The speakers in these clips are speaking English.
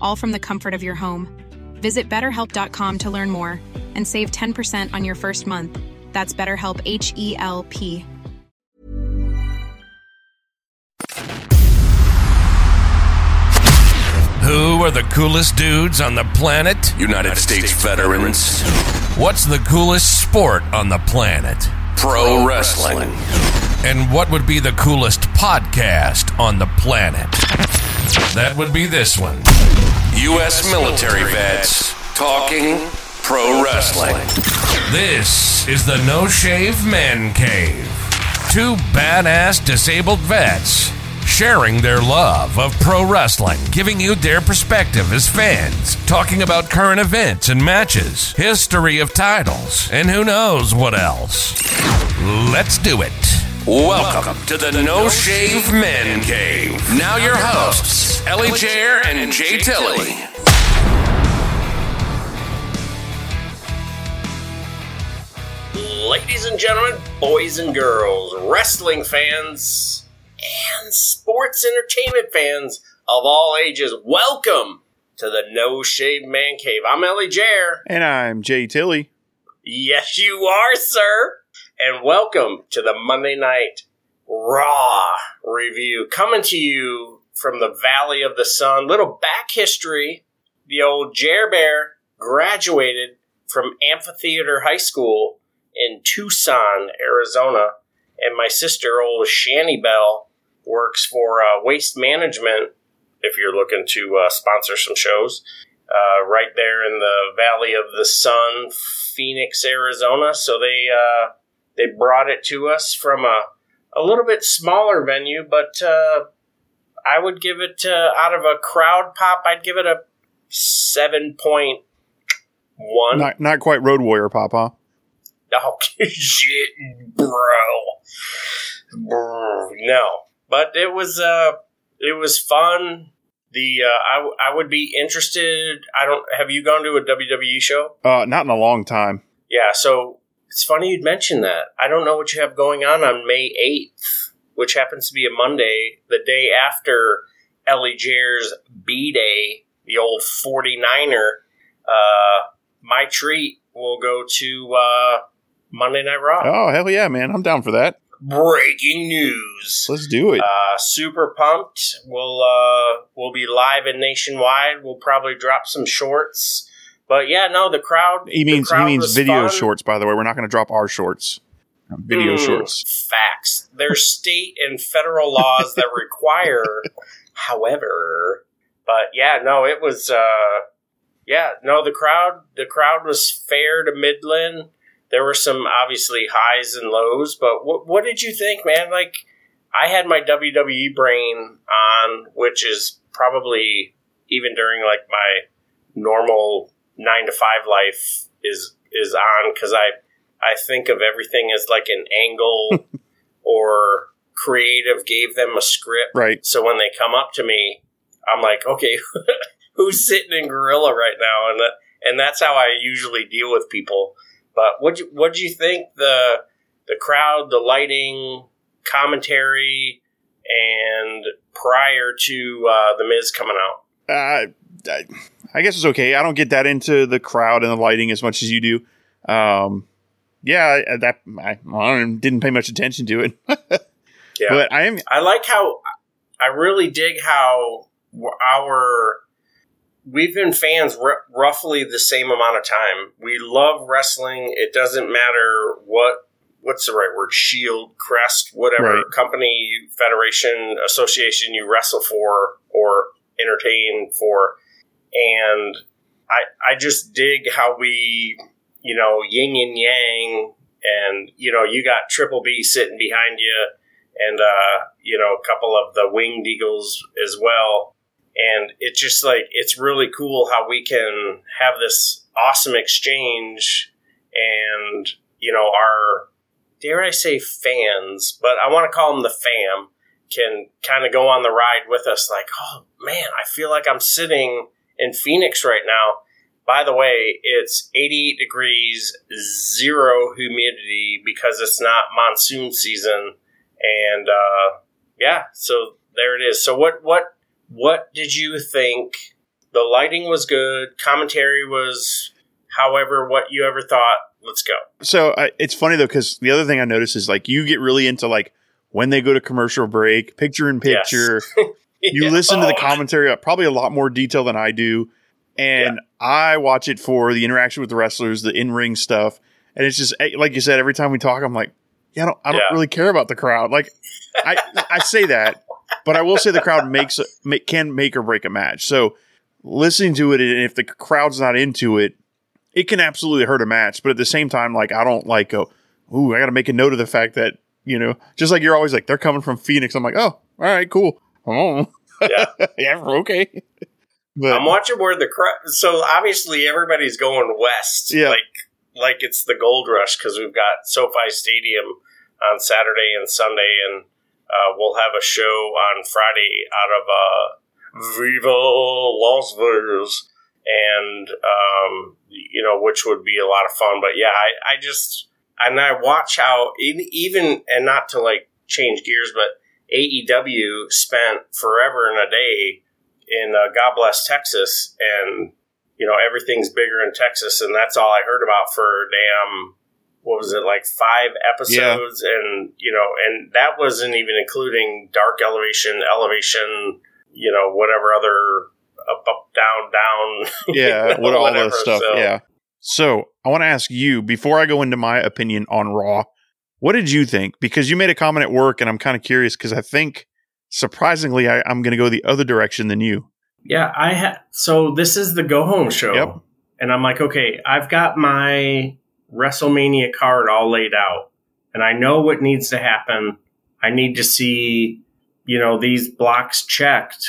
all from the comfort of your home. Visit betterhelp.com to learn more and save 10% on your first month. That's BetterHelp H E L P. Who are the coolest dudes on the planet? United States veterans. What's the coolest sport on the planet? Pro wrestling. And what would be the coolest podcast on the planet? That would be this one. U.S. military vets talking pro wrestling. This is the No Shave Man Cave. Two badass disabled vets sharing their love of pro wrestling, giving you their perspective as fans, talking about current events and matches, history of titles, and who knows what else. Let's do it. Welcome to the No Shave Men Cave. Now your hosts, ElliJare and Jay Tilly. Ladies and gentlemen, boys and girls, wrestling fans, and sports entertainment fans of all ages, welcome to the No Shave Man Cave. I'm ElliJare. And I'm Jay Tilly. Yes, you are, sir. And welcome to the Monday Night Raw review. Coming to you from the Valley of the Sun. Little back history. The old Jer Bear graduated from Amphitheater High School in Tucson, Arizona. And my sister, old Shanny Bell, works for uh, Waste Management. If you're looking to uh, sponsor some shows, uh, right there in the Valley of the Sun, Phoenix, Arizona. So they uh, they brought it to us from a a little bit smaller venue, but uh, I would give it uh, out of a crowd pop. I'd give it a seven point one. Not not quite Road Warrior pop, huh? Oh shit, bro. No, but it was uh, it was fun. The uh, I, w- I would be interested. I don't. Have you gone to a WWE show? Uh, not in a long time. Yeah. So it's funny you'd mention that. I don't know what you have going on on May eighth, which happens to be a Monday, the day after ElliJare's B Day, the old 49er. Uh, my treat will go to uh, Monday Night Raw. Oh hell yeah, man! I'm down for that. Breaking news. Let's do it. Uh, super pumped. We'll uh, we'll be live and nationwide. We'll probably drop some shorts. But yeah, no, the crowd. he means he means video fun. shorts. By the way, we're not going to drop our shorts. Video Mm, shorts. Facts. There's state and federal laws that require, however, but yeah, no, it was. uh Yeah, no, the crowd. The crowd was fair to Midland. There were some obviously highs and lows, but what what did you think, man? Like, I had my WWE brain on, which is probably even during like my normal nine to five life is is on because I I think of everything as like an angle or creative gave them a script. Right. So when they come up to me, I'm like, okay, who's sitting in gorilla right now? And that, and that's how I usually deal with people. But what you what do you think the the crowd, the lighting, commentary, and prior to uh, the Miz coming out? Uh, I, I guess it's okay. I don't get that into the crowd and the lighting as much as you do. Um, yeah, I- that I, I didn't pay much attention to it, Yeah, but I am. I like how I really dig how our we've been fans r- roughly the same amount of time. We love wrestling. It doesn't matter what what's the right word shield crest whatever Right. company federation association you wrestle for or entertain for and i i just dig how we you know yin and yang and you know you got triple b sitting behind you and uh you know a couple of the winged eagles as well. And it's just like it's really cool how we can have this awesome exchange and you know our dare I say fans, but I want to call them the fam, can kind of go on the ride with us like, oh man, I feel like I'm sitting in Phoenix right now. By the way, it's 88 degrees, zero humidity because it's not monsoon season. And uh, yeah, so there it is. So what what what did you think? The lighting was good, commentary was however what you ever thought. Let's go. So I, it's funny though because the other thing I noticed is like you get really into like when they go to commercial break, picture in Yes. You Yeah. listen to the commentary at probably a lot more detail than I do, and I watch it for the interaction with the wrestlers, the in ring stuff, and it's just eh, like you said. Every time we talk, I'm like, yeah, I don't, I don't Yeah. really care about the crowd. Like, I I say that, but I will say the crowd makes a- ma- can make or break a match. So listening to it, and if the crowd's not into it, it can absolutely hurt a match. But at the same time, like I don't like go, ooh, I got to make a note of the fact that you know, just like you're always like they're coming from Phoenix. I'm like, oh, all right, cool. Oh, Yeah. yeah, okay. But I'm watching where the crowd. So obviously everybody's going west. Yeah. Like like it's the gold rush because we've got SoFi Stadium on Saturday and Sunday, and uh, we'll have a show on Friday out of uh, Viva Las Vegas, and um, you know which would be a lot of fun. But yeah, I, I just and I watch how even and not to like change gears, but AEW spent forever and a day in uh, God bless Texas, and you know everything's bigger in Texas, and that's all I heard about for damn what was it like five episodes, and you know, and that wasn't even including Dark Elevation, Elevation, you know, whatever other up, up, down, down. yeah, what all whatever, that stuff. so- Yeah. So I want to ask you before I go into my opinion on Raw, what did you think? Because you made a comment at work, and I'm kind of curious because I think surprisingly I, I'm going to go the other direction than you. Yeah, I had. So this is the go home show, Yep. and I'm like, okay, I've got my WrestleMania card all laid out, and I know what needs to happen. I need to see, you know, these blocks checked,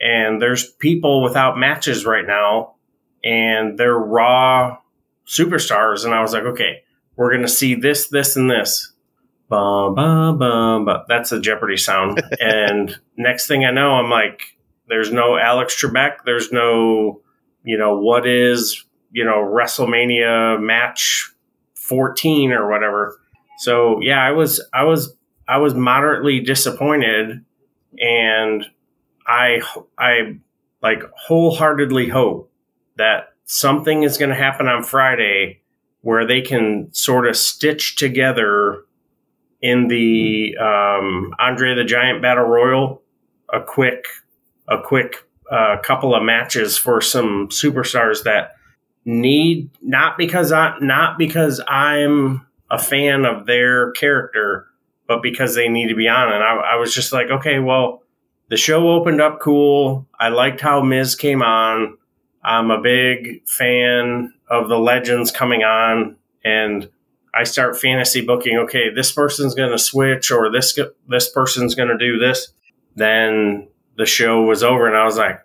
and there's people without matches right now, and they're Raw superstars, and I was like, okay, we're gonna see this, this, and this. That's a Jeopardy sound. and next thing I know, I'm like, there's no Alex Trebek. There's no, you know, what is, you know, WrestleMania match 14 or whatever. So yeah, I was, I was, I was moderately disappointed and I, I like wholeheartedly hope that something is going to happen on Friday where they can sort of stitch together in the um, Andre the Giant Battle Royal a quick a quick uh, couple of matches for some superstars that need not because I not because I'm a fan of their character, but because they need to be on. And I, I was just like, okay, well, the show opened up cool. I liked how Miz came on. I'm a big fan of the legends coming on, and I start fantasy booking. Okay, this person's going to switch, or this this person's going to do this. Then the show was over, and I was like,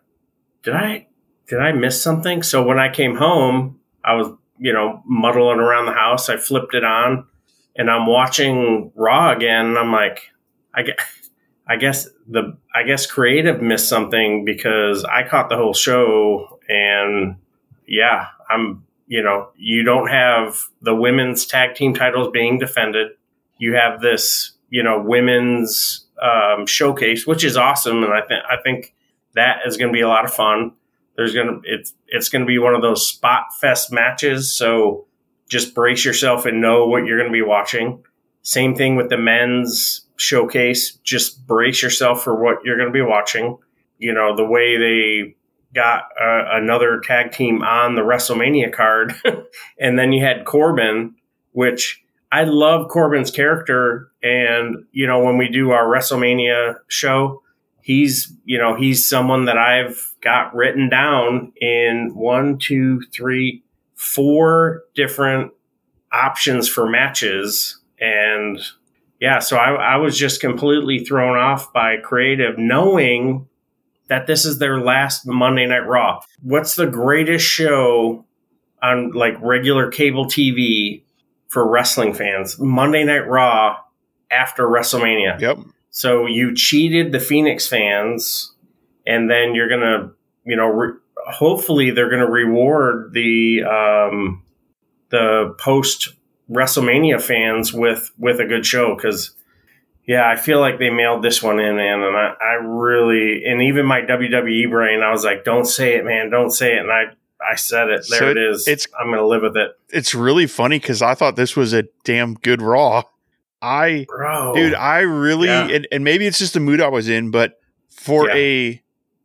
did I did I miss something? So when I came home, I was you know muddling around the house. I flipped it on, and I'm watching Raw again. And I'm like, I guess, I guess the I guess creative missed something because I caught the whole show, and yeah, I'm you know you don't have the women's tag team titles being defended. you have this, you know, women's um, showcase, which is awesome, and I think I think that is going to be a lot of fun. There's gonna it's it's going to be one of those spot fest matches, so just brace yourself and know what you're going to be watching. Same thing with the men's showcase. Just brace yourself for what you're going to be watching. You know, the way they got uh, another tag team on the WrestleMania card. and then you had Corbin, which I love Corbin's character. And, you know, when we do our WrestleMania show, he's, you know, he's someone that I've got written down in one, two, three, four different options for matches. And yeah, so I, I was just completely thrown off by creative knowing that this is their last Monday Night Raw. What's the greatest show on like regular cable TV for wrestling fans? Monday Night Raw after WrestleMania. Yep. So you cheated the Phoenix fans, and then you're gonna, you know, re- hopefully they're gonna reward the um, the post WrestleMania fans with with a good show because yeah, I feel like they mailed this one in, man, and I, I really, and even my WWE brain, I was like, "Don't say it, man, don't say it," and I, I said it. There So it is. it's- I'm gonna live with it, It's really funny because I thought this was a damn good Raw. I bro. dude i really Yeah. and, and maybe it's just the mood i was in but for Yeah. a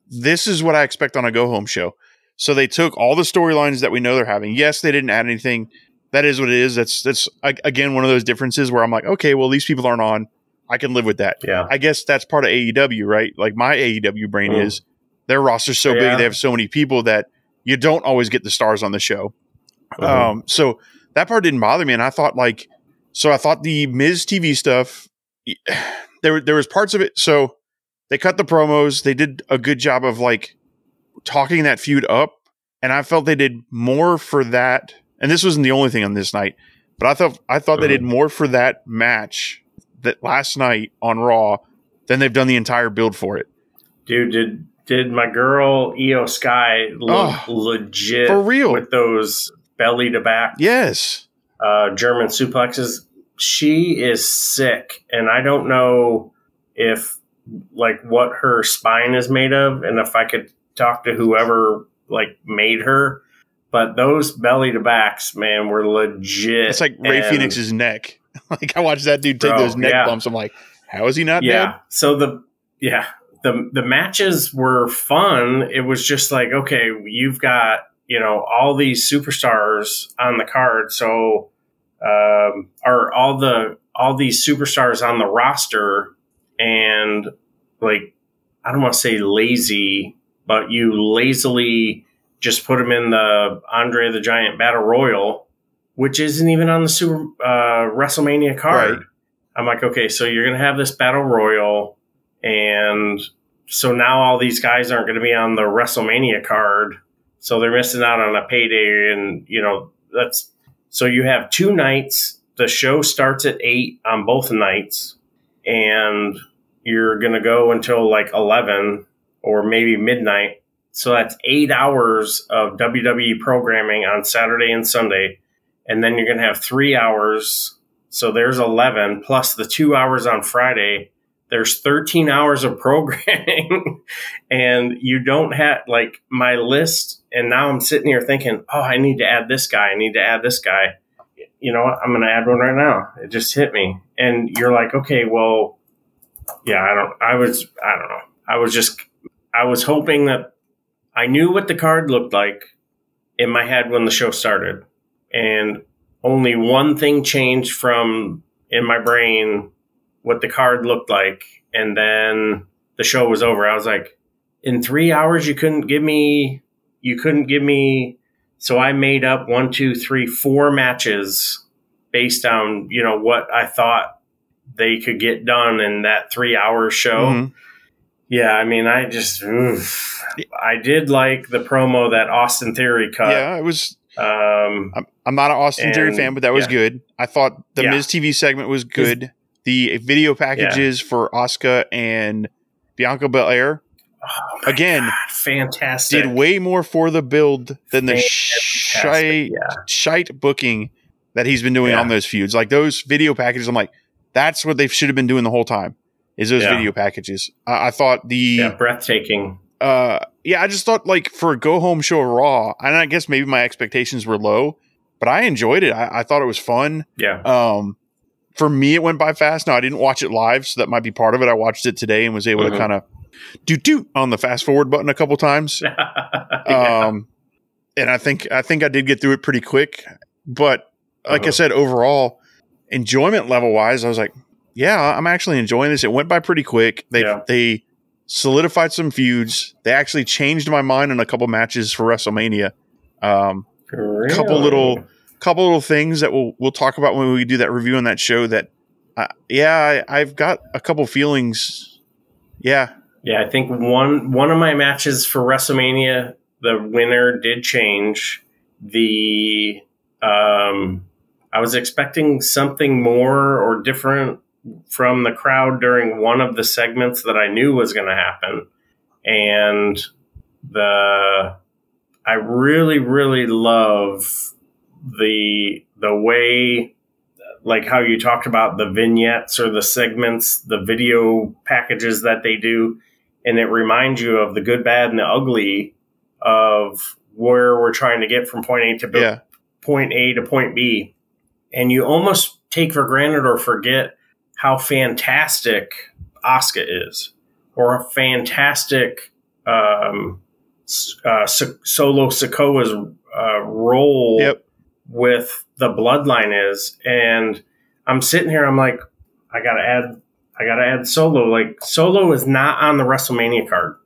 this is what i expect on a go home show so they took all the storylines that we know they're having yes they didn't add anything that is what it is that's that's again one of those differences where i'm like okay well these people aren't on i can live with that yeah, i guess that's part of aew right like my aew brain Mm. is their roster's so Yeah. big they have so many people that you don't always get the stars on the show Mhm. um, so that part didn't bother me, and I thought like, so I thought the Miz TV stuff, there there was parts of it. So they cut the promos, they did a good job of like talking that feud up, and I felt they did more for that. And this wasn't the only thing on this night, but I thought I thought they did more for that match that last night on Raw than they've done the entire build for it. dude. Did did my girl Iyo Sky look Oh, legit for real. with those belly to back Yes, uh, German suplexes. She is sick, and I don't know if like what her spine is made of, and if I could talk to whoever like made her. But those belly to backs, man, were legit. it's like Ray and- Phoenix's neck. like I watched that dude take Bro, those neck yeah. bumps. I'm like, how is he not yeah. dead? So the yeah the the matches were fun. It was just like okay, you've got you know all these superstars on the card, so um, are all the all these superstars on the roster, and like I don't want to say lazy, but you lazily just put them in the Andre the Giant Battle Royal, which isn't even on the Super uh, WrestleMania card. Right. I'm like, okay, so you're gonna have this battle royal, and so now all these guys aren't gonna be on the WrestleMania card, so they're missing out on a payday, and you know that's so you have two nights. The show starts at eight on both nights, and you're gonna go until like eleven or maybe midnight. So that's eight hours of WWE programming on Saturday and Sunday, and then you're gonna have three hours so there's 11 plus the two hours on Friday. There's 13 hours of programming, and you don't have like my list. And now I'm sitting here thinking, oh, I need to add this guy. I need to add this guy. You know what? I'm going to add one right now. It just hit me. And you're like, okay, well, yeah, I don't, I was, I don't know. I was just, I was hoping that I knew what the card looked like in my head when the show started. And only one thing changed from in my brain what the card looked like and then the show was over i was like in three hours you couldn't give me you couldn't give me so i made up one two three four matches based on you know what i thought they could get done in that three hour show Mhm. yeah i mean i just oof. i did like the promo that austin theory cut Yeah, it was. um I'm, not an Austin Theory And- fan, but that was yeah. good. I thought the Yeah. Miz TV segment was good. The video packages for Asuka and Bianca Belair oh again God, fantastic did way more for the build than the shite, shite booking that he's been doing Yeah. on those feuds. Like those video packages, I'm like, That's what they should have been doing the whole time. Is those Yeah. video packages? I, I thought the Yeah, breathtaking. uh yeah, I just thought like for a go home show of Raw, and I guess maybe my expectations were low, but I enjoyed it. I, I thought it was fun. Yeah. Um, for me, it went by fast. Now I didn't watch it live, so that might be part of it. I watched it today and was able Mhm. to kind of do do on the fast forward button a couple times. Yeah. Um, and I think I think I did get through it pretty quick. But like I Uh-huh. said, overall enjoyment level wise, I was like, yeah, I'm actually enjoying this. It went by pretty quick. They Yeah. they solidified some feuds. They actually changed my mind on a couple matches for WrestleMania. Um, couple little couple little things that we'll we'll talk about when we do that review on that show. That uh, yeah, I, I've got a couple feelings. Yeah, Yeah, I think one one of my matches for WrestleMania, the winner did change. The um, I was expecting something more or different from the crowd during one of the segments that I knew was going to happen, and the I really really love the the way like how you talked about the vignettes or the segments, the video packages that they do, and it reminds you of the good, bad, and the ugly of where we're trying to get from point A to B, yeah, point A to point B, and you almost take for granted or forget how fantastic Asuka is, or a fantastic um, uh, Solo Sikoa's uh, role yep, with the bloodline is and i'm sitting here i'm like i gotta add i gotta add solo like solo is not on the wrestlemania card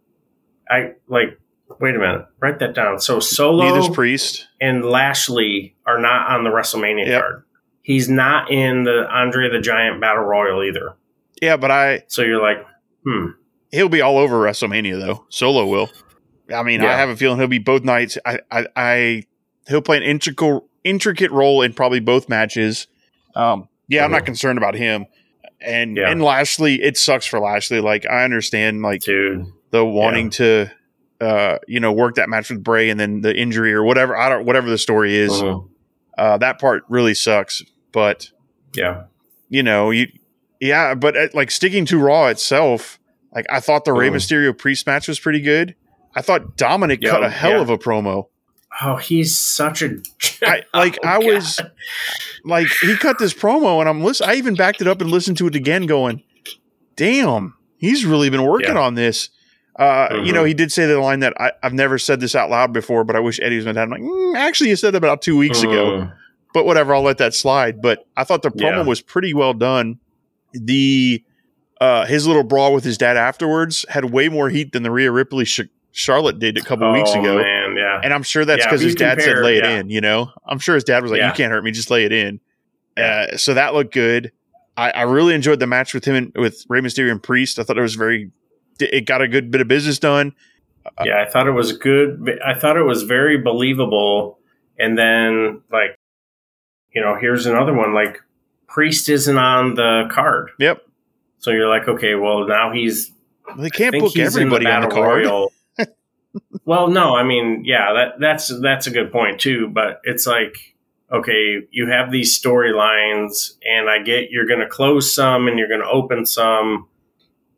i like wait a minute write that down so solo neither's priest. and lashley are not on the wrestlemania Yep. card he's not in the andre the giant battle royal either Yeah, but I so you're like hmm he'll be all over WrestleMania though. Solo will. I mean, I have a feeling he'll be both nights. I, I, I he'll play an intricate intricate role in probably both matches. Um, yeah, I'm not Mhm. concerned about him. And Yeah. and Lashley, it sucks for Lashley. Like I understand, like dude the wanting to, uh, you know, work that match with Bray and then the injury or whatever. I don't whatever the story is. Mhm. Uh, that part really sucks. But yeah you know, you yeah, but uh, like sticking to Raw itself, like I thought the Rey Mhm. Mysterio priest match was pretty good. I thought Dominic Yeah, cut a hell yeah. of a promo. oh he's such a I like Oh, I God. was like he cut this promo and I'm listen I even backed it up and listened to it again going, "Damn, he's really been working Yeah. on this." Uh, you Mhm. know, he did say the line that I, I've never said this out loud before, but I wish Eddie was my dad. I'm like, mm, actually, you said that about two weeks ago Mm. but whatever, I'll let that slide. But I thought the promo Yeah. was pretty well done. The uh, his little brawl with his dad afterwards had way more heat than the Rhea Ripley Sh- Charlotte did a couple weeks Oh, ago, man yeah and I'm sure that's because if his dad said compare- lay it yeah. in. You know, I'm sure his dad was like, Yeah. "You can't hurt me, just lay it in." Uh, so that looked good. I, I really enjoyed the match with him and with Rey Mysterio and Priest. I thought it was very. It got a good bit of business done. yeah, I thought it was good. I thought it was very believable. And then, like, you know, here's another one. Like, Priest isn't on the card, Yep, so you're like, okay, well, now he's. they can't book everybody on the card. Royal. Well, no, I mean, yeah, that that's that's a good point too. But it's like, okay, you have these storylines, and I get you're going to close some and you're going to open some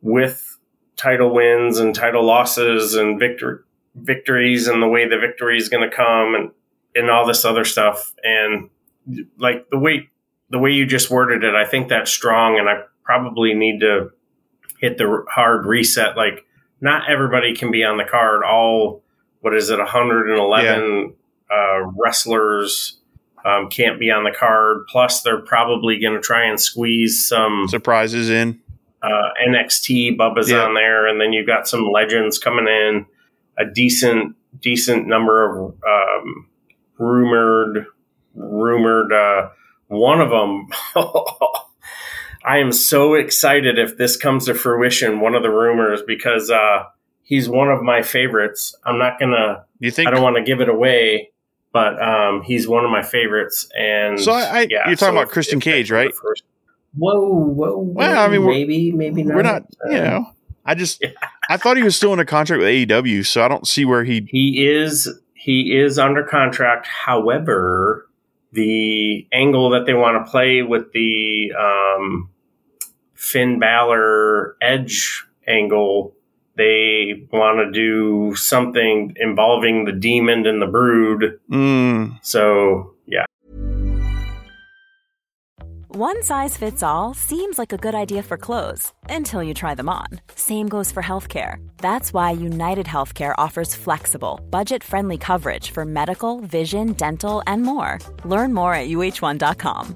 with title wins and title losses and victor- victories and the way the victory is going to come and and all this other stuff and like the way the way you just worded it i think that's strong and i probably need to hit the hard reset like not everybody can be on the card all what is it 111 uh, wrestlers um, can't be on the card plus they're probably going to try and squeeze some Surprises in. uh, NXT. Bubba's Yeah. on there, and then you've got some legends coming in. A decent, decent number of um, rumored, rumored. Uh, one of them. I am so excited if this comes to fruition. One of the rumors because uh, he's one of my favorites. I'm not gonna. You think I don't want to give it away. But um, he's one of my favorites, and So I- I- yeah, you're talking about if- Christian if they Cage, come to right? fruition- Whoa, whoa, whoa! Well, I mean, we're- maybe, maybe not. we're not, you know. I just, I thought he was still in a contract with AEW, so I don't see where he. He is he is under contract. However, the angle that they want to play with the um, Finn Balor Edge angle. They want to do something involving the demon and the brood. Mm, So yeah, One size fits all seems like a good idea for clothes until you try them on. Same goes for healthcare. That's why United Healthcare offers flexible, budget friendly coverage for medical, vision, dental, and more. Learn more at uh1.com.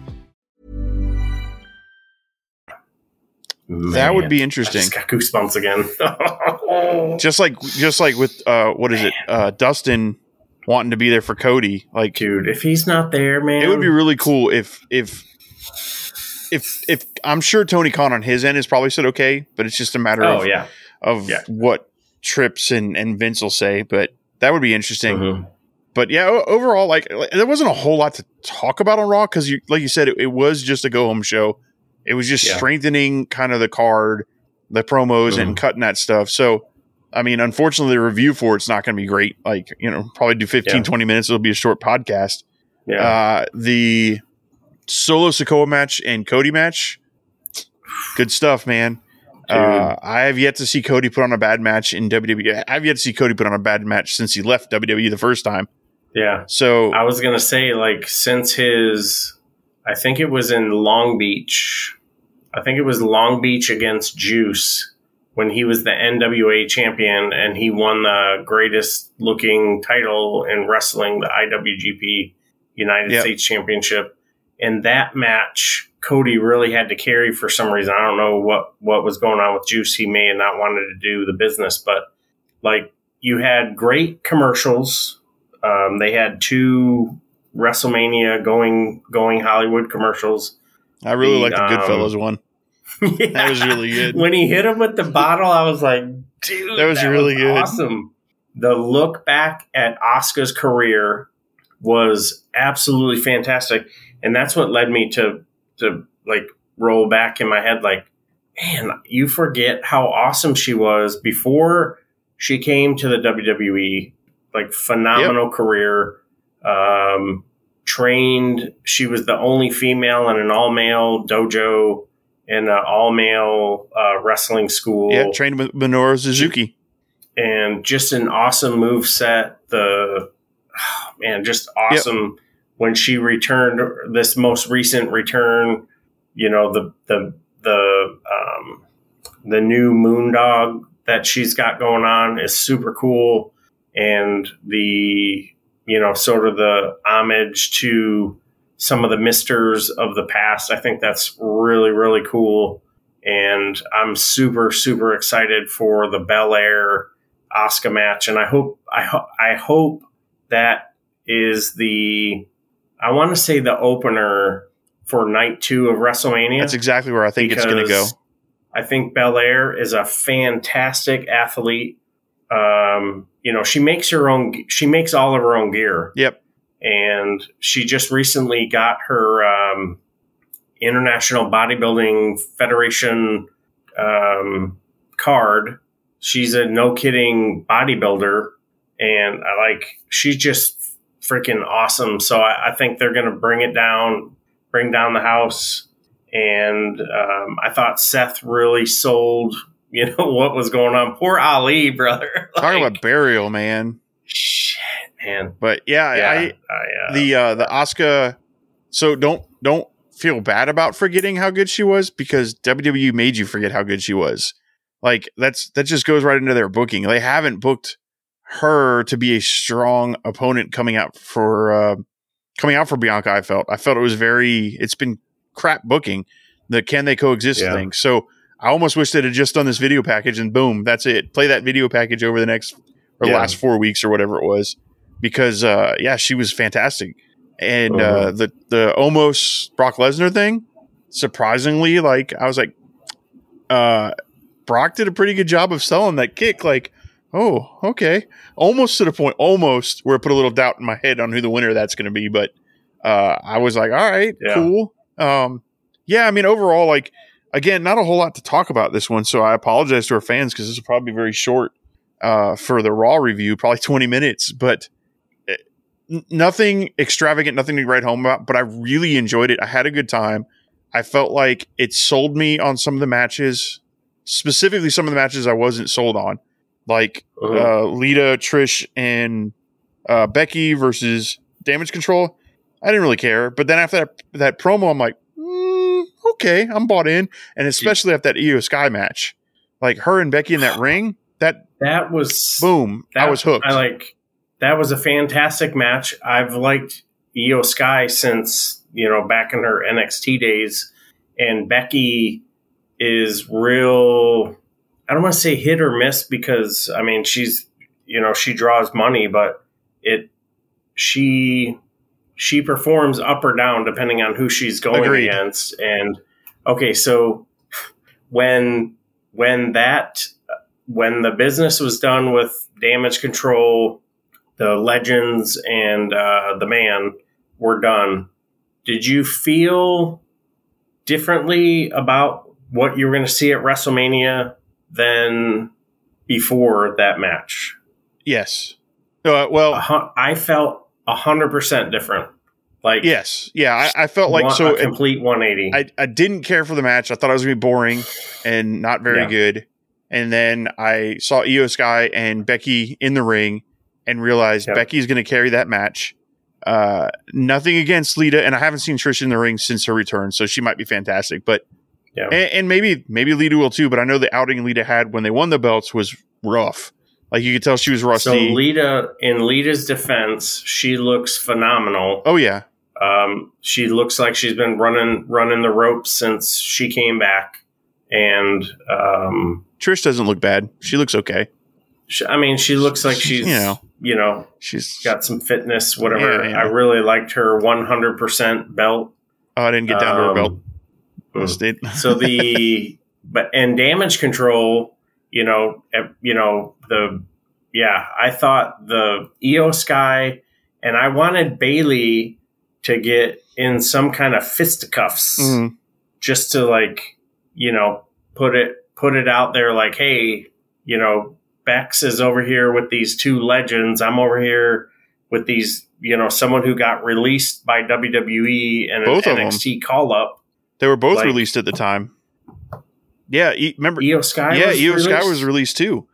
that would Man, be I interesting. just got goosebumps again. Just like just like with uh, what is it? Uh, Dustin wanting to be there for Cody. Like Dude, if he's not there, man, it would be really cool if if if if I'm sure Tony Khan on his end has probably said okay, but it's just a matter Oh of yeah, of Yeah. what Trips and and Vince will say. But that would be interesting. Mhm. But yeah, overall, like, like, there wasn't a whole lot to talk about on Raw because, you, like you said, it, it was just a go home show. It was just Yeah. strengthening kind of the card, the promos, and Mhm. cutting that stuff. So, I mean, unfortunately, the review for it's not going to be great. Like, you know, probably do 15, Yeah. 20 minutes. It'll be a short podcast. yeah. Uh, the solo Sikoa match and Cody match, good stuff, man. Uh, I have yet to see Cody put on a bad match in WWE. I've yet to see Cody put on a bad match since he left WWE the first time. yeah. So I was gonna say like since his, I think it was in Long Beach. I think it was Long Beach against Juice when he was the NWA champion and he won the greatest looking title in wrestling, the IWGP United Yep. States Championship. In that match, Cody really had to carry for some reason. I don't know what what was going on with Juice. He may have not wanted to do the business, but like you had great commercials. Um, they had two WrestleMania going going Hollywood commercials. I really like the um, Goodfellas one. That was really good. When he hit him with the bottle, I was like, dude, That was really good. Awesome. The look back at Asuka's career was absolutely fantastic, and that's what led me to to like roll back in my head, like, man, you forget how awesome she was before she came to the WWE. Like phenomenal career. Um, trained. She was the only female in an all male dojo in an all male uh, wrestling school Yeah, trained with Minoru Suzuki. and just an awesome move set. The oh, man, just awesome when she returned this most recent return. You know the the the um, the new Moondog that she's got going on is super cool, and the you know sort of the homage to some of the misters of the past. I think that's really really cool, and I'm super super excited for the Bel Air Asuka match, and I hope I ho- I hope that is the I want to say the opener for night two of WrestleMania. That's exactly where I think it's going to go. I think Belair is a fantastic athlete. Um, you know, she makes her own. She makes all of her own gear, Yep. and she just recently got her um, International Bodybuilding Federation um, card. She's a no kidding bodybuilder, and I like. She's just freaking awesome. So I, I think they're going to bring it down, bring down the house. And um, I thought Seth really sold, you know, what was going on. Poor Ali, brother. Talking Like, about burial, man. shit, man. But yeah, Yeah, I, I, uh, the uh the Asuka so don't don't feel bad about forgetting how good she was because WWE made you forget how good she was. Like that's that just goes right into their booking. They haven't booked her to be a strong opponent coming out for uh coming out for Bianca, I felt. I felt it was very it's been crap booking the can they coexist Yeah. thing. So I almost wish they'd have just done this video package and boom, that's it. Play that video package over the next or Yeah. last four weeks or whatever it was. Because uh yeah, she was fantastic. And uh Uh-huh. the the almost Brock Lesnar thing, surprisingly, like I was like, uh, Brock did a pretty good job of selling that kick. Like, oh, okay, almost to the point, almost where it put a little doubt in my head on who the winner that's going to be. But uh, I was like, all right, Yeah. cool. Um, yeah, I mean, overall, like again, not a whole lot to talk about this one. So I apologize to our fans because this will probably be very short uh, for the Raw review, probably 20 minutes, but eh, nothing extravagant, nothing to write home about. But I really enjoyed it. I had a good time. I felt like it sold me on some of the matches, specifically some of the matches I wasn't sold on, like Mhm. uh, Lita, Trish, and uh, Becky versus Damage Control. I didn't really care, but then after that, that promo, I'm like, okay, I'm bought in, and especially after that Iyo Sky match, like her and Becky in that ring, that that was boom, that, I was hooked. I like that was a fantastic match. I've liked Iyo Sky since you know back in her NXT days, and Becky is real. I don't want to say hit or miss because I mean she's you know she draws money, but it she she performs up or down depending on who she's going Agreed. against. And okay, so when when that when the business was done with damage control, the legends and uh, the man were done. Did you feel differently about what you were going to see at WrestleMania than before that match? yes. Uh, well, hu- I felt hundred percent different. Like yes, yeah. I, I felt like so. a complete one eighty. I, I didn't care for the match. I thought it was gonna be boring and not very Yeah. good. And then I saw Iyo Sky and Becky in the ring and realized Yep. Becky's gonna carry that match. Uh, nothing against Lita, and I haven't seen Trish in the ring since her return, so she might be fantastic. But Yeah. and, and maybe maybe Lita will too. But I know the outing Lita had when they won the belts was rough. Like you could tell she was rusty. so. Lita, in Lita's defense, she looks phenomenal. oh yeah, Um, she looks like she's been running running the ropes since she came back, and um, Trish doesn't look bad. She looks okay. she, I mean, she looks like she's You know. you know She's got some fitness, whatever. Yeah, yeah. I really liked her one hundred percent belt. oh, I didn't get down to her Um, belt. mm. So the but and damage control you know eh, you know the yeah i thought the iyo sky and i wanted bayley to get in some kind of fisticuffs Mhm. just to like you know put it put it out there like hey you know bex is over here with these two legends i'm over here with these you know someone who got released by wwe and Both an nxt call up They were both Like- released at the time. Yeah, e- remember? sky yeah, Iyo Sky was released too.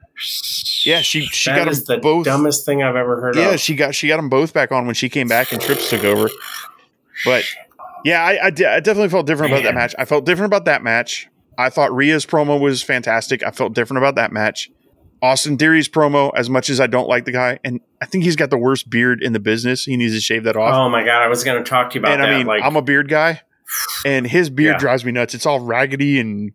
Yeah, she she That got them the both. dumbest thing I've ever heard yeah, of. she got she got them both back on when she came back and Trips took over. But yeah, I I, de- I definitely felt different about that match. I felt different about that match. I thought Rhea's promo was fantastic. I felt different about that match. Austin Theory's promo, as much as I don't like the guy, and I think he's got the worst beard in the business. He needs to shave that off. oh my god, I was going to talk to you about that. and that. I mean, like, I'm a beard guy, and his beard Yeah. drives me nuts. It's all raggedy and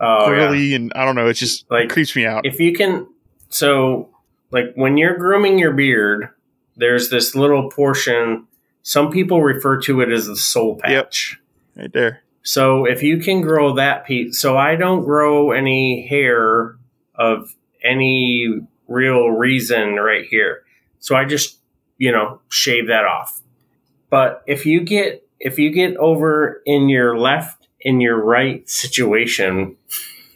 oh, yeah. and I don't know. It just Like, creeps me out. if you can, so like when you're grooming your beard, there's this little portion. Some people refer to it as the soul patch. right there. So if you can grow that piece, so I don't grow any hair of any real reason right here. So I just, you know, shave that off. But if you get if you get over in your left in your right situation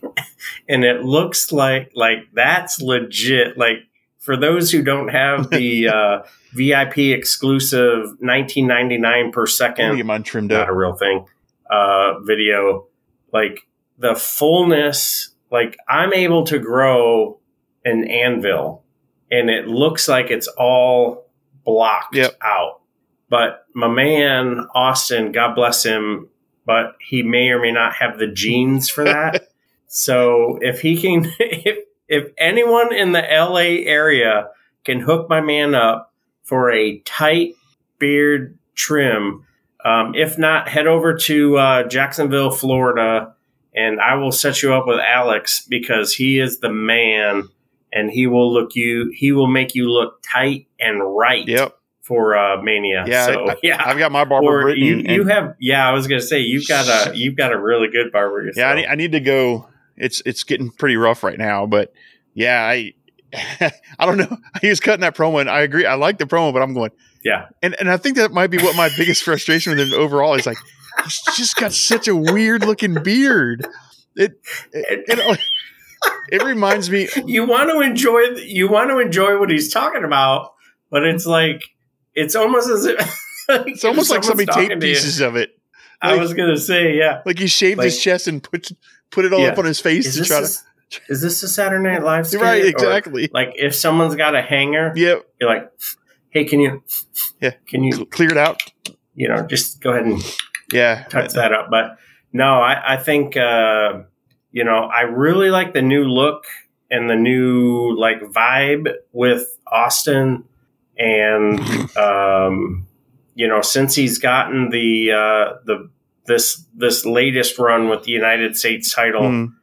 and it looks like like that's legit like for those who don't have the uh VIP exclusive 1999 per second gonna get not up. a real thing uh video like the fullness like i'm able to grow an anvil and it looks like it's all blocked Yep. out but my man austin god bless him but he may or may not have the genes for that so if he can if if anyone in the la area can hook my man up for a tight beard trim um, if not, head over to uh, Jacksonville, Florida, and I will set you up with Alex because he is the man, and he will look you. He will make you look tight and right Yep. For uh, Mania. Yeah, so, I, yeah. I've got my Barbara or you, and- you have yeah. I was gonna say you've got a you've got a really good barber yourself. yeah, I need, I need to go. It's it's getting pretty rough right now, but yeah, I I don't know. He was cutting that promo, and I agree. I like the promo, but I'm going, yeah. and and I think that might be what my biggest frustration with him overall is like he's just got such a weird looking beard. It it, it, it reminds me. You want to enjoy you want to enjoy what he's talking about, but it's like it's almost as if It's almost like somebody taped pieces of it. I was gonna say yeah. Like he shaved his chest and put put it all Yeah. up on his face Is to this try a, is this a Saturday Night Live? to. skit? Right, Or, exactly. like if someone's got a hanger, Yep. you're like, hey, can you? Yeah. Can you? Cl- Cleared out. You know, just go ahead and Yeah. touch that up. But no, I, I think uh, you know I really like the new look and the new like vibe with Austin, and um, you know since he's gotten the uh, the this this latest run with the United States title. Mm.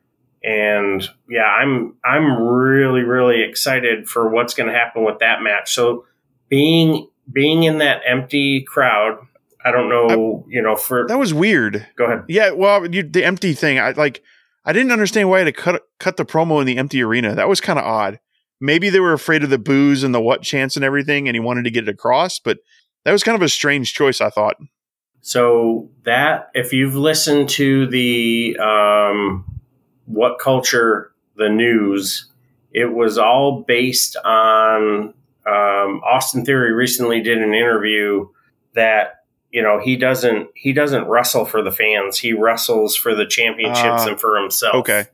And yeah, I'm I'm really really excited for what's going to happen with that match. So being being in that empty crowd, I don't know, you know, for That was weird. go ahead. Yeah, well, you, the empty thing, I like. I didn't understand why I had to cut cut the promo in the empty arena. That was kind of odd. Maybe they were afraid of the booze and the what chance and everything, and he wanted to get it across. But that was kind of a strange choice. I thought. So that if you've listened to the um, WhatCulture the news, it was all based on um, Austin Theory recently did an interview that you know he doesn't he doesn't wrestle for the fans he wrestles for the championships Ah, and for himself okay.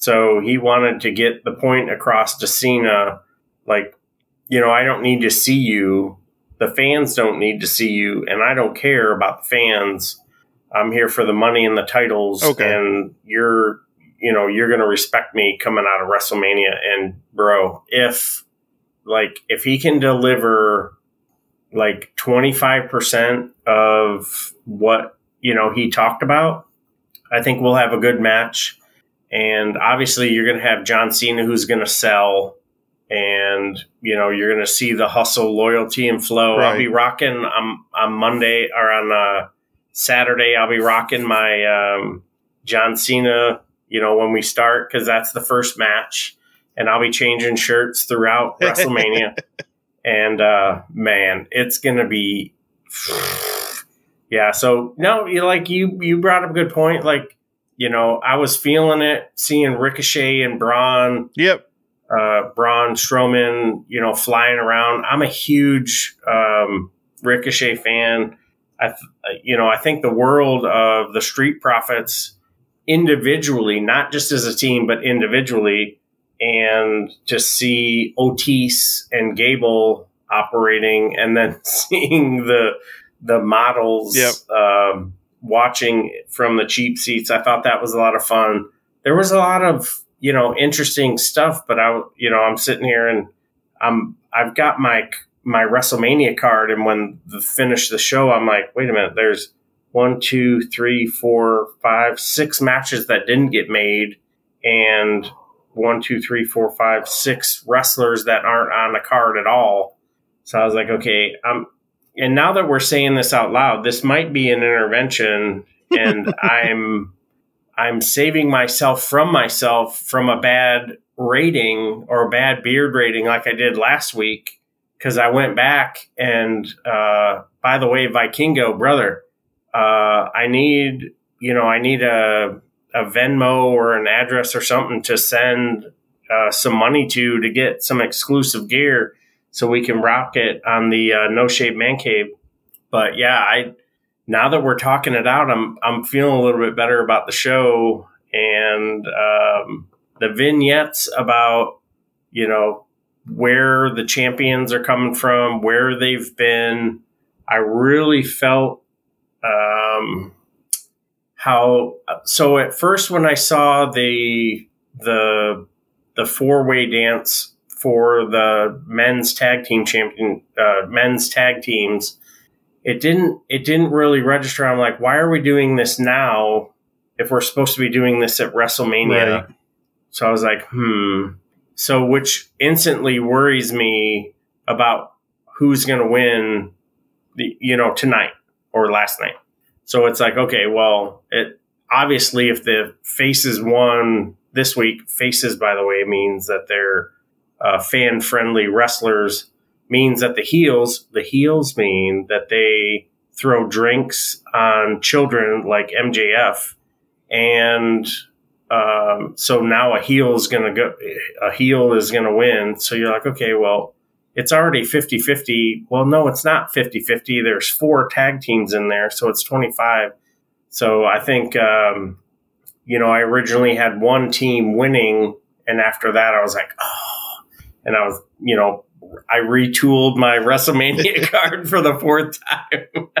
So he wanted to get the point across to Cena like you know I don't need to see you. The fans don't need to see you and I don't care about the fans. I'm here for the money and the titles Okay. and you're you know you're going to respect me coming out of WrestleMania. And bro if like if he can deliver like 25% of what you know he talked about i think we'll have a good match and obviously you're going to have john cena who's going to sell and you know you're going to see the hustle loyalty and flow. I'll be rocking on, on monday or on uh, saturday i'll be rocking my um, john cena you know when we start because that's the first match. And i'll be changing shirts throughout wrestlemania. And uh man it's gonna be yeah so no you like you you brought up a good point. Like you know i was feeling it seeing ricochet and braun Yep. uh braun strowman you know flying around i'm a huge um ricochet fan i th- you know i think the world of the street profits individually not just as a team but individually and to see Otis and Gable operating, and then seeing the the models Yep. um, watching from the cheap seats, I thought that was a lot of fun. There was a lot of you know interesting stuff, but I you know I'm sitting here and I'm I've got my my WrestleMania card, and when the finish the show, I'm like, wait a minute, there's one, two, three, four, five, six matches that didn't get made, and one, two, three, four, five, six wrestlers that aren't on the card at all. So I was like, okay, um, and now that we're saying this out loud, this might be an intervention, and I'm I'm saving myself from myself from a bad rating or a bad beard rating like I did last week because I went back and uh, by the way, Vikingo brother, uh, I need you know I need a a Venmo or an address or something to send uh, some money to to get some exclusive gear so we can rock it on the uh, No Shave Man Cave. But yeah, I now that we're talking it out, I'm I'm feeling a little bit better about the show and um, the vignettes about you know where the champions are coming from, where they've been. I really felt um, how so at first when I saw the the the four way dance for the men's tag team champion uh, men's tag teams, it didn't it didn't really register. I'm like, why are we doing this now if we're supposed to be doing this at WrestleMania? Right. So I was like, hmm. So which instantly worries me about who's going to win, the, you know, tonight or last night. So it's like, okay, well, it obviously if the faces won this week, faces by the way means that they're uh, fan friendly wrestlers. Means that the heels, the heels mean that they throw drinks on children like MJF, and um, so now a heel is going to go, a heel is going to win. So you're like, okay, well, it's already 50 50. Well, no, it's not 50 50. There's four tag teams in there, so it's 25. So I think, um, you know, I originally had one team winning, and after that, I was like, oh, and I was, you know, I retooled my WrestleMania card for the fourth time.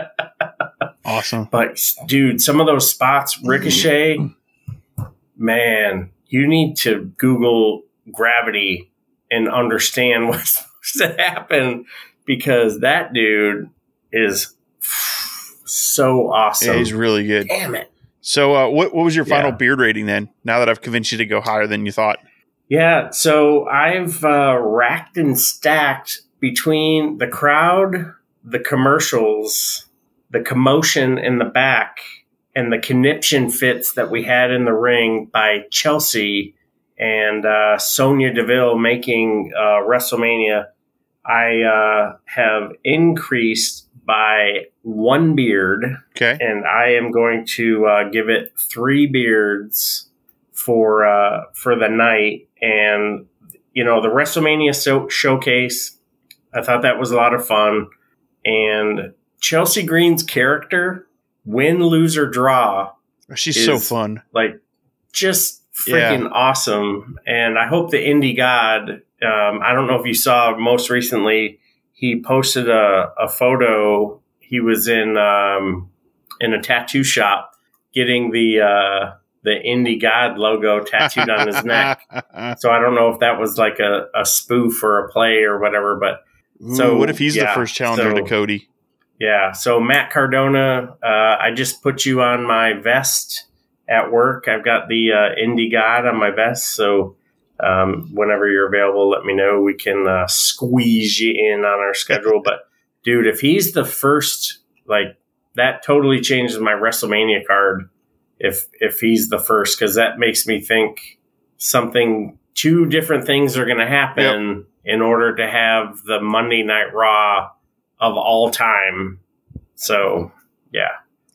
Awesome. But dude, some of those spots, Ricochet, man, you need to Google gravity and understand what's supposed to happen because that dude is so awesome. Yeah, he's really good. Damn it. So, uh, what what was your final Yeah. beard rating then? Now that I've convinced you to go higher than you thought. Yeah, so I've uh, racked and stacked between the crowd, the commercials, the commotion in the back, and the conniption fits that we had in the ring by Chelsea and uh, Sonya Deville making uh, WrestleMania. I uh, have increased by one beard Okay. and I am going to uh, give it three beards for uh, for the night. And you know, the WrestleMania so- showcase, I thought that was a lot of fun. And Chelsea Green's character, win, lose or draw, She's so fun. like just freaking awesome. And I hope the indie god. Um, I don't know if you saw most recently. He posted a, a photo. He was in um, in a tattoo shop getting the uh, the indie god logo tattooed on his neck. So I don't know if that was like a, a spoof or a play or whatever. But so, So, what if he's the first challenger so- to Cody? yeah. So Matt Cardona, uh, I just put you on my vest at work. I've got the uh, Indie God on my vest. So um, whenever you're available, let me know. We can uh, squeeze you in on our schedule. but dude, if he's the first, like that totally changes my WrestleMania card. If if he's the first, because that makes me think something. Two different things are going to happen in order to have the Monday Night Raw of all time. So yeah,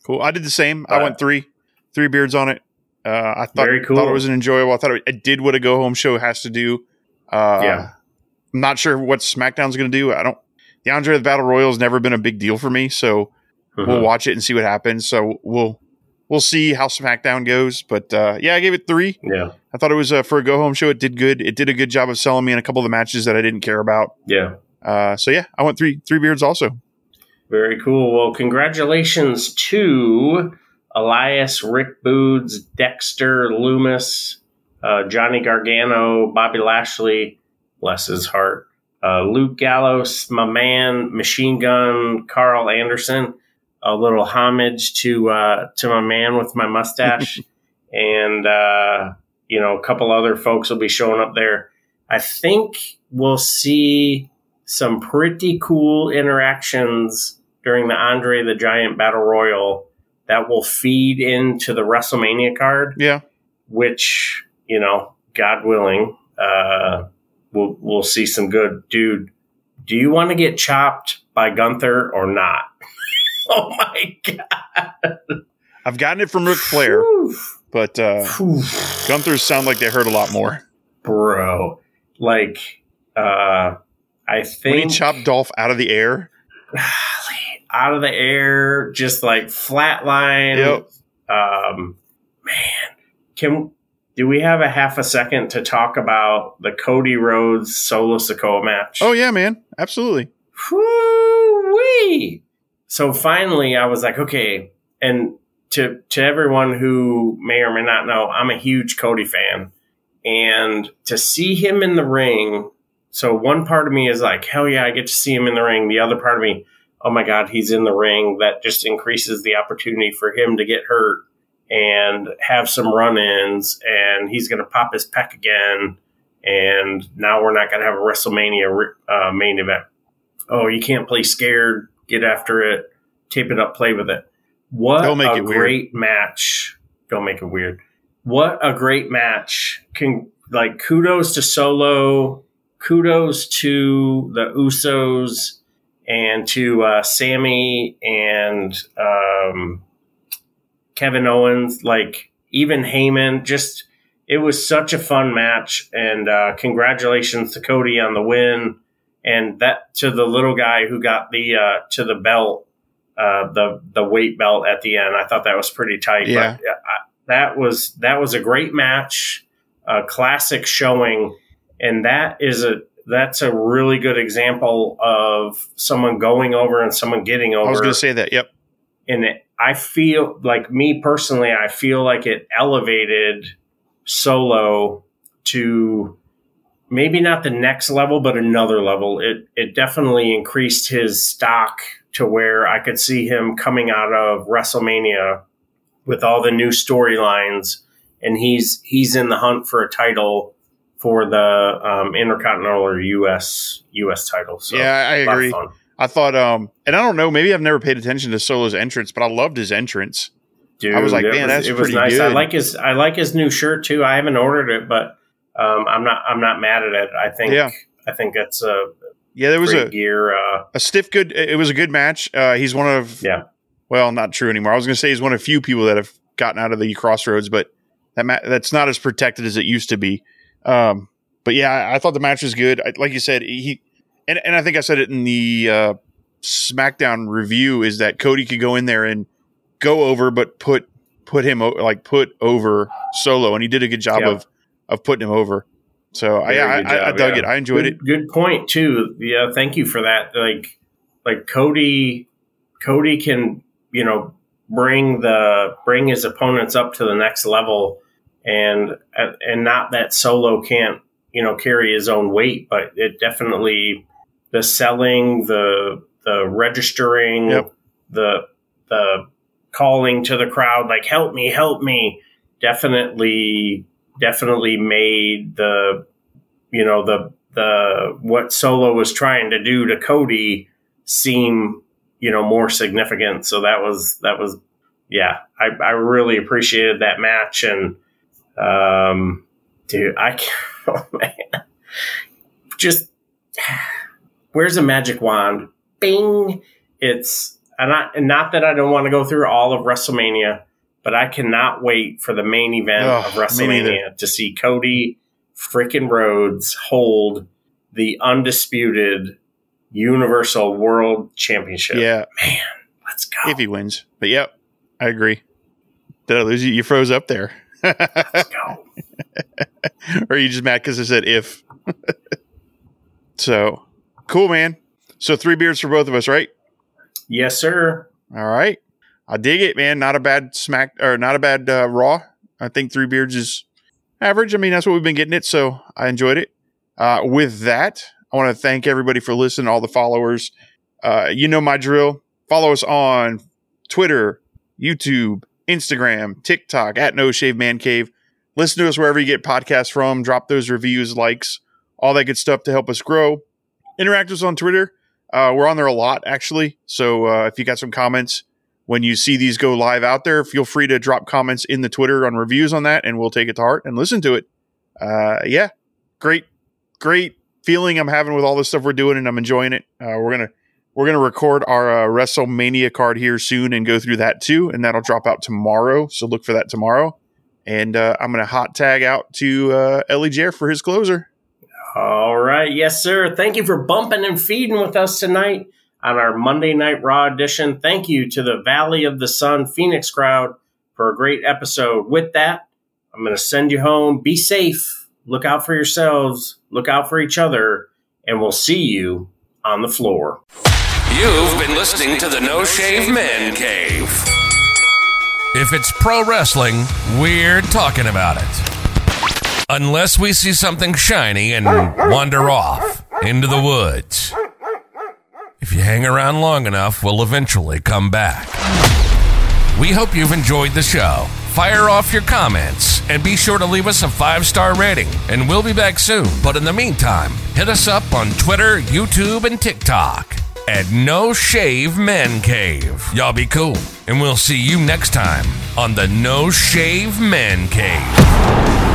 Cool. I did the same. I Uh, went three, three beards on it. Uh, I thought, Very cool. thought it was an enjoyable. I thought it, it did what a go home show has to do. Uh, Yeah. I'm not sure what SmackDown's going to do. I don't. The Andre the Battle Royal has never been a big deal for me, so we'll Mhm. watch it and see what happens. So we'll we'll see how SmackDown goes. But uh, yeah, I gave it three. yeah, I thought it was uh, for a go home show. It did good. It did a good job of selling me in a couple of the matches that I didn't care about. yeah. Uh, so yeah, I went three three beards also. Very cool. Well, congratulations to Elias, Rick Boogs, Dexter Lumis, uh, Johnny Gargano, Bobby Lashley, bless his heart, uh, Luke Gallows, my man, Machine Gun, Karl Anderson. A little homage to uh, to my man with my mustache, and uh, you know a couple other folks will be showing up there. I think we'll see some pretty cool interactions during the Andre the Giant Battle Royal that will feed into the WrestleMania card, Yeah, which, you know, God willing, uh, we'll, we'll see some good. Dude, do you want to get chopped by Gunther or not? oh my God. I've gotten it from Ric Flair, but uh. Gunther's sound like they hurt a lot more. Bro. Like, uh, I think. When he chopped Dolph out of the air, out of the air, just like flatline. Yep. Um, man, can do we have a half a second to talk about the Cody Rhodes Solo Sikoa match? oh yeah, man, absolutely. Woo-wee. So finally, I was like, okay, and to to everyone who may or may not know, I'm a huge Cody fan, and to see him in the ring. So one part of me is like, hell yeah, I get to see him in the ring. The other part of me, oh my god, he's in the ring. That just increases the opportunity for him to get hurt and have some run-ins, and he's going to pop his pec again. And now we're not going to have a WrestleMania uh, main event oh, you can't play scared, get after it, tape it up, play with it. What Don't make a it weird. great match. Don't make it weird. What a great match. Can like kudos to Solo, kudos to the Usos and to uh, Sammy and um, Kevin Owens, like even Heyman. Just it was such a fun match, and uh, congratulations to Cody on the win, and that to the little guy who got the uh, to the belt, uh, the the weight belt at the end. I thought that was pretty tight. Yeah. But, uh, that was that was a great match, a classic showing, and that is a that's a really good example of someone going over and someone getting over I was going to say that. Yep. and it, I feel like me personally, I feel like it elevated Solo to maybe not the next level, but another level. It it definitely increased his stock to where I could see him coming out of WrestleMania with all the new storylines, and he's he's in the hunt for a title for the um, Intercontinental or US US title. So Yeah, I agree. I thought, um, and I don't know, maybe I've never paid attention to Solo's entrance, but I loved his entrance. Dude, I was like, man, that's it was pretty nice. I like his I like his new shirt too. I haven't ordered it, but um, I'm not I'm not mad at it. I think Yeah. I think that's a Yeah, there was a, gear. Uh, a stiff good. It was a good match. Uh, he's one of yeah, well, not true anymore. I was going to say he's one of few people that have gotten out of the crossroads, but that ma- that's not as protected as it used to be. Um, but yeah, I, I thought the match was good. I, like you said, he and and I think I said it in the uh, SmackDown review is that Cody could go in there and go over, but put put him like put over Solo, and he did a good job Yeah. of of putting him over. So I, I, good I, I dug yeah. it. I enjoyed good, it. Good point too. Yeah, thank you for that. Like like Cody Cody can you know bring the bring his opponents up to the next level, and and not that Solo can't you know carry his own weight, but it definitely the selling the the registering Yep. the the calling to the crowd like help me help me definitely definitely made the you know the the what solo was trying to do to cody seem you know more significant. So that was that was yeah i, I really appreciated that match and um dude i can't oh man. Just where's a magic wand? Bing. It's and not, and not that i don't want to go through all of wrestlemania but i cannot wait for the main event Ugh, of wrestlemania to see cody freaking rhodes hold the undisputed universal world championship Yeah, Man, let's go if he wins. But yep, I agree. Did I lose you? You froze up there. let's go or are you just mad because I said if? so cool, man. So three beers for both of us, right? yes sir All right. I dig it, man. Not a bad smack or not a bad uh, raw. I think three beards is average. I mean, that's what we've been getting it. So I enjoyed it. Uh, with that, I want to thank everybody for listening, all the followers. Uh, you know my drill. Follow us on Twitter, YouTube, Instagram, TikTok at No Shave Man Cave. Listen to us wherever you get podcasts from. Drop those reviews, likes, all that good stuff to help us grow. Interact with us on Twitter. Uh, we're on there a lot, actually. So uh, if you got some comments when you see these go live out there, feel free to drop comments in the Twitter on reviews on that, and we'll take it to heart and listen to it. Uh, yeah, great, great feeling I'm having with all this stuff we're doing, and I'm enjoying it. Uh, we're gonna we're gonna record our uh, WrestleMania card here soon and go through that too, and that'll drop out tomorrow. So look for that tomorrow. And uh, I'm gonna hot tag out to uh, Ellie Jer for his closer. All right. Yes, sir. Thank you for bumping and feeding with us tonight on our Monday Night Raw edition. Thank you to the Valley of the Sun Phoenix crowd for a great episode. With that, I'm going to send you home. Be safe. Look out for yourselves. Look out for each other. And we'll see you on the floor. You've been listening to the No Shave Man Cave. If it's pro wrestling, we're talking about it. Unless we see something shiny and wander off into the woods. If you hang around long enough, we'll eventually come back. We hope you've enjoyed the show. Fire off your comments and be sure to leave us a five star rating. And we'll be back soon. But in the meantime, hit us up on Twitter, YouTube, and TikTok at No Shave Men Cave. Y'all be cool. And we'll see you next time on the No Shave Men Cave.